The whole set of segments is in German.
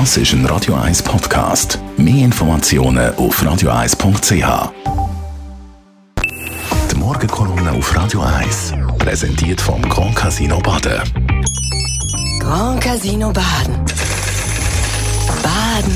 Das ist ein Radio 1 Podcast. Mehr Informationen auf radio1.ch. Die Morgenkolumne auf Radio 1 präsentiert vom Grand Casino Baden. Grand Casino Baden. Baden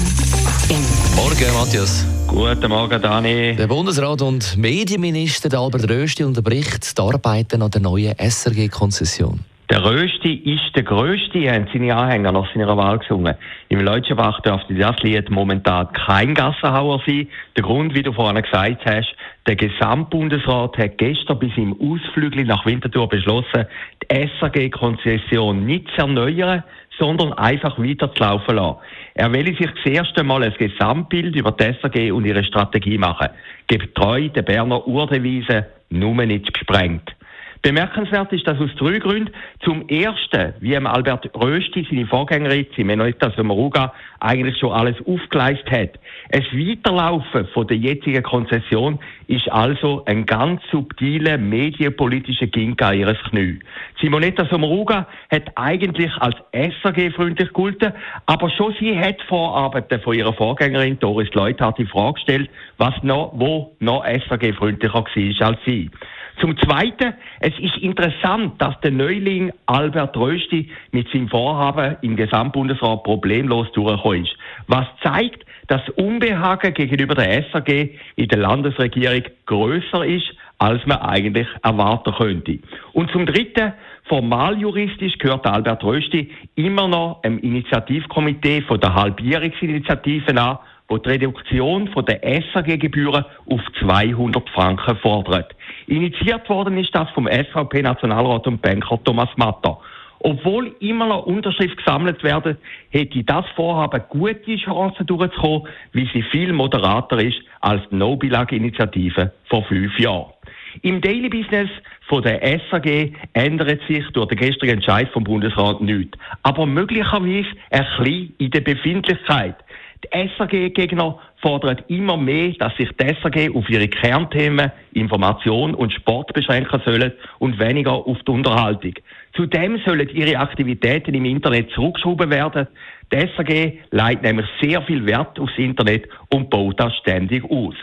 im Morgen, Matthias. Guten Morgen, Dani. Der Bundesrat und Medienminister Albert Rösti unterbricht die Arbeiten an der neuen SRG-Konzession. Der Rösti ist der Größte, haben seine Anhänger nach seiner Wahl gesungen. Im Leutschenbach dürfte das Lied momentan kein Gassenhauer sein. Der Grund, wie du vorhin gesagt hast, der Gesamtbundesrat hat gestern bis im Ausflügel nach Winterthur beschlossen, die SRG-Konzession nicht zu erneuern, sondern einfach weiter zu laufen lassen. Er will sich das erste Mal ein Gesamtbild über die SRG und ihre Strategie machen. Getreu der Berner Urdevise, nur nicht gesprengt. Bemerkenswert ist das aus drei Gründen. Zum Ersten, wie Albert Rösti, seine Vorgängerin Simonetta Sommaruga, eigentlich schon alles aufgeleistet hat. Es Weiterlaufen von der jetzigen Konzession ist also ein ganz subtiler medienpolitischer Gink an ihres Knie. Simonetta Sommaruga hat eigentlich als SRG-freundlich gelten, aber schon sie hat Vorarbeiten von ihrer Vorgängerin Doris Leuthardt die Frage gestellt, was noch, wo noch SRG-freundlicher war als sie. Zum Zweiten, es ist interessant, dass der Neuling Albert Rösti mit seinem Vorhaben im Gesamtbundesrat problemlos durchgekommen ist. Was zeigt, dass Unbehagen gegenüber der SAG in der Landesregierung größer ist, als man eigentlich erwarten könnte. Und zum Dritten, formaljuristisch gehört Albert Rösti immer noch im Initiativkomitee von der Halbierungsinitiative an wo die Reduktion von der SAG-Gebühren auf 200 Franken fordert. Initiiert worden ist das vom SVP-Nationalrat und Banker Thomas Matter. Obwohl immer noch Unterschriften gesammelt werden, hätte das Vorhaben gute Chancen durchzukommen, wie sie viel moderater ist als die No-Bilag-Initiative vor fünf Jahren. Im Daily Business von der SAG ändert sich durch den gestrigen Entscheid vom Bundesrat nichts. Aber möglicherweise ein bisschen in der Befindlichkeit. Die SAG-Gegner fordern immer mehr, dass sich die SAG auf ihre Kernthemen Information und Sport beschränken sollen und weniger auf die Unterhaltung. Zudem sollen ihre Aktivitäten im Internet zurückgeschoben werden. Die SAG leitet nämlich sehr viel Wert aufs Internet und baut das ständig aus.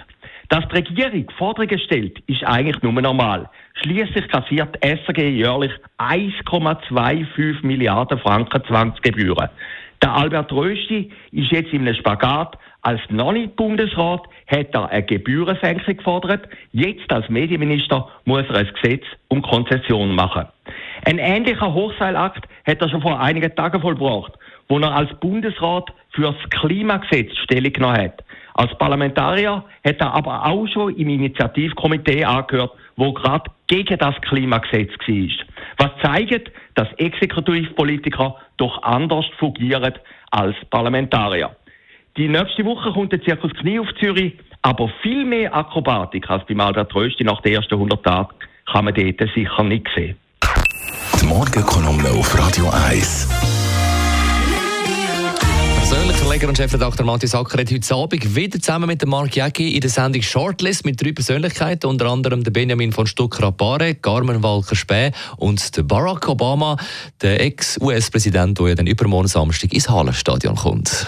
Dass die Regierung Forderungen stellt, ist eigentlich nur normal. Schließlich kassiert die SAG jährlich 1,25 Milliarden Franken Zwangsgebühren. Der Albert Rösti ist jetzt in einem Spagat. Als noch nicht Bundesrat hat er eine Gebührensenkung gefordert. Jetzt als Medienminister muss er ein Gesetz um Konzession machen. Ein ähnlicher Hochseilakt hat er schon vor einigen Tagen vollbracht, wo er als Bundesrat für das Klimagesetz Stellung genommen hat. Als Parlamentarier hat er aber auch schon im Initiativkomitee angehört, wo gerade gegen das Klimagesetz war. Was zeigt, dass Exekutivpolitiker doch anders fungieren als Parlamentarier. Die nächste Woche kommt der Zirkus Knie auf Zürich, aber viel mehr Akrobatik als bei Albert Rösti nach den ersten 100 Tagen kann man dort sicher nicht sehen. Die Morgenkolumne auf Radio 1 Verleger und Chefredakteur Matthias Acker hat heute Abend wieder zusammen mit Mark Jäcki in der Sendung Shortlist mit drei Persönlichkeiten, unter anderem der Benjamin von Stuck-Rapare, Carmen Walker-Späh und der Barack Obama, der Ex-US-Präsident, der ja dann übermorgen Samstag ins Hallenstadion kommt.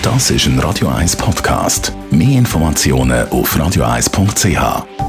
Das ist ein Radio 1 Podcast. Mehr Informationen auf radio1.ch.